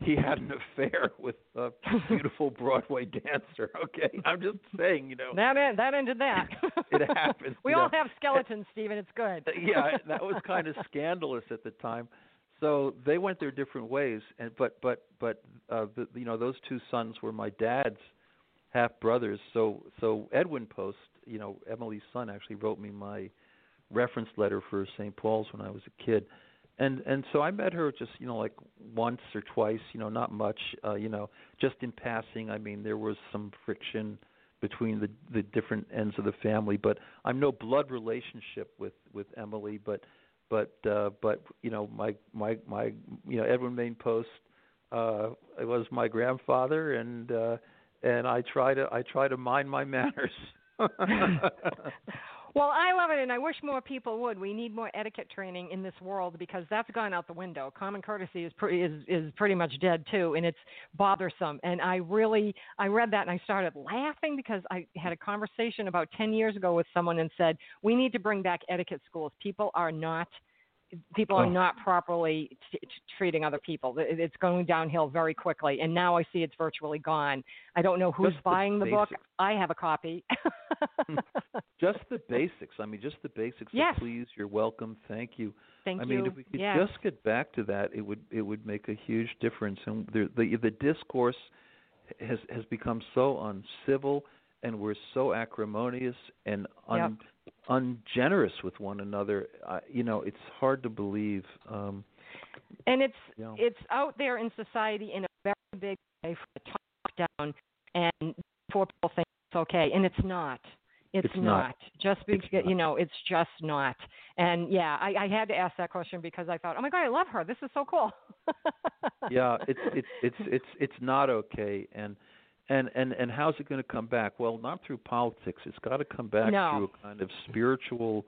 he had an affair with a beautiful Broadway dancer. Okay, I'm just saying, you know. that en- that ended that. It happens, we all know. have skeletons, Stephen. It's good. yeah, that was kind of scandalous at the time. So they went their different ways, and but but but uh, the, you know those two sons were my dad's half brothers. So so Edwin Post, you know Emily's son, actually wrote me my reference letter for St. Paul's when I was a kid, and and so I met her just you know like once or twice, you know not much, uh, you know just in passing. I mean there was some friction between the the different ends of the family, but I'm no blood relationship with with Emily, but but uh but you know my my my you know Edwin Main Post uh it was my grandfather and uh and I try to I try to mind my manners. Well, I love it, and I wish more people would. We need more etiquette training in this world because that's gone out the window. Common courtesy is pretty is is pretty much dead too, and it's bothersome. And I really I read that and I started laughing because I had a conversation about ten years ago with someone and said we need to bring back etiquette schools. People are not people are Oh. not properly t- t- treating other people. It's going downhill very quickly, and now I see it's virtually gone. I don't know who's Just buying the book. I have a copy. Hmm. just the basics. I mean just the basics Yes. please, you're welcome, thank you. Thank I you. mean, if we could yes. just get back to that, it would it would make a huge difference. And the the, the discourse has has become so uncivil, and we're so acrimonious and un, ungenerous with one another. I, you know, it's hard to believe. Um, and it's you know. it's out there in society in a very big way from the top down and before people think it's okay and it's not it's, It's not. just It's because not. you know it's just not and yeah I, I had to ask that question because i thought oh my god i love her this is so cool yeah, it's it's it's it's it's not okay, and and and and how's it going to come back? Well, not through politics. It's got to come back No. through a kind of spiritual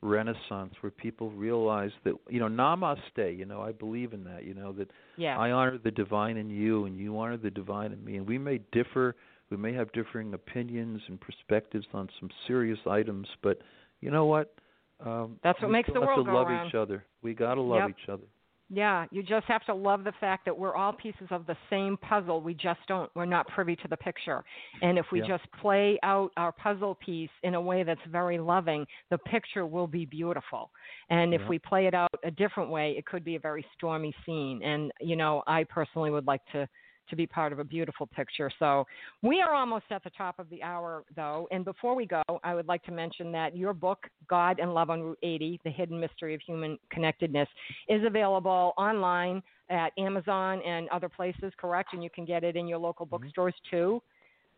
renaissance where people realize that you know namaste. You know, I believe in that. You know that yeah I honor the divine in you, and you honor the divine in me, and we may differ. We may have differing opinions and perspectives on some serious items, but you know what? Um, That's what makes the world to go love around. each other. We got to love Yep. each other. Yeah, you just have to love the fact that we're all pieces of the same puzzle. We just don't we're not privy to the picture. And if we Yeah. just play out our puzzle piece in a way that's very loving, the picture will be beautiful. And if Yeah. we play it out a different way, it could be a very stormy scene. And you know, I personally would like to to be part of a beautiful picture. So we are almost at the top of the hour, though. And before we go, I would like to mention that your book, God and Love on Route 80 The Hidden Mystery of Human Connectedness, is available online at Amazon and other places, correct? And you can get it in your local Mm-hmm. bookstores too.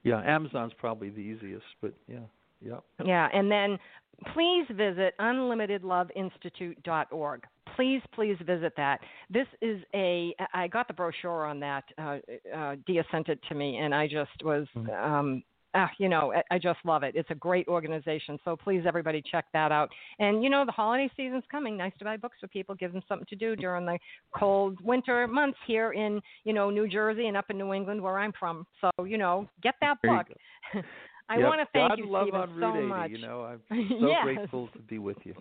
Yeah, Amazon's probably the easiest, but yeah. Yep. Yeah, and then please visit unlimitedloveinstitute.org. Please, please visit that. This is a. I got the brochure on that. Uh, uh, Dia sent it to me, and I just was. Um, uh, you know, I, I just love it. It's a great organization. So please, everybody, check that out. And you know, the holiday season's coming. Nice to buy books for people. Give them something to do during the cold winter months here in you know New Jersey and up in New England where I'm from. So you know, get that There book. I Yep. want to thank God you, love Stephen, on so Route 80. much. You know, I'm so Yes. grateful to be with you.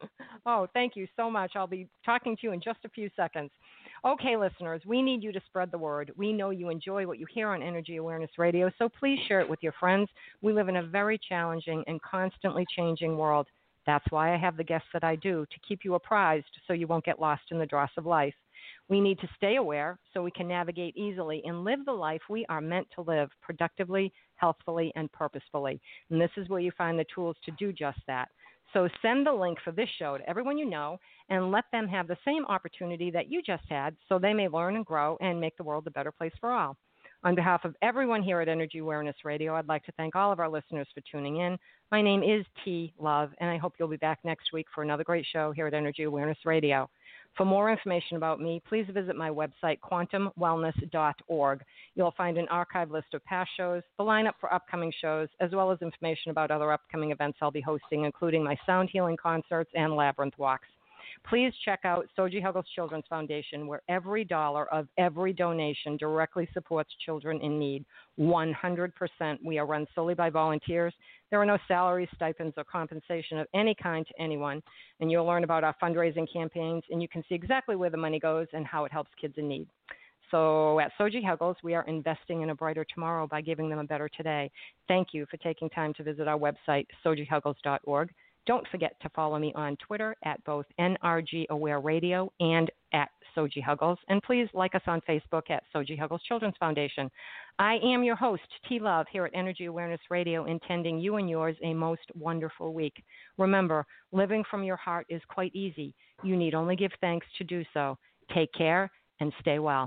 Oh, thank you so much. I'll be talking to you in just a few seconds. Okay, listeners, we need you to spread the word. We know you enjoy what you hear on Energy Awareness Radio, so please share it with your friends. We live in a very challenging and constantly changing world. That's why I have the guests that I do, to keep you apprised so you won't get lost in the dross of life. We need to stay aware so we can navigate easily and live the life we are meant to live productively, healthfully, and purposefully. And this is where you find the tools to do just that. So send the link for this show to everyone you know and let them have the same opportunity that you just had so they may learn and grow and make the world a better place for all. On behalf of everyone here at Energy Awareness Radio, I'd like to thank all of our listeners for tuning in. My name is T Love, and I hope you'll be back next week for another great show here at Energy Awareness Radio. For more information about me, please visit my website, quantumwellness.org. You'll find an archive list of past shows, the lineup for upcoming shows, as well as information about other upcoming events I'll be hosting, including my sound healing concerts and labyrinth walks. Please check out Soji Huggles Children's Foundation, where every dollar of every donation directly supports children in need. 100%. We are run solely by volunteers. There are no salaries, stipends, or compensation of any kind to anyone. And you'll learn about our fundraising campaigns, and you can see exactly where the money goes and how it helps kids in need. So at Soji Huggles, we are investing in a brighter tomorrow by giving them a better today. Thank you for taking time to visit our website, sojihuggles.org. Don't forget to follow me on Twitter at both NRG Aware Radio and at Soji Huggles. And please like us on Facebook at Soji Huggles Children's Foundation. I am your host, T Love, here at Energy Awareness Radio, intending you and yours a most wonderful week. Remember, living from your heart is quite easy. You need only give thanks to do so. Take care and stay well.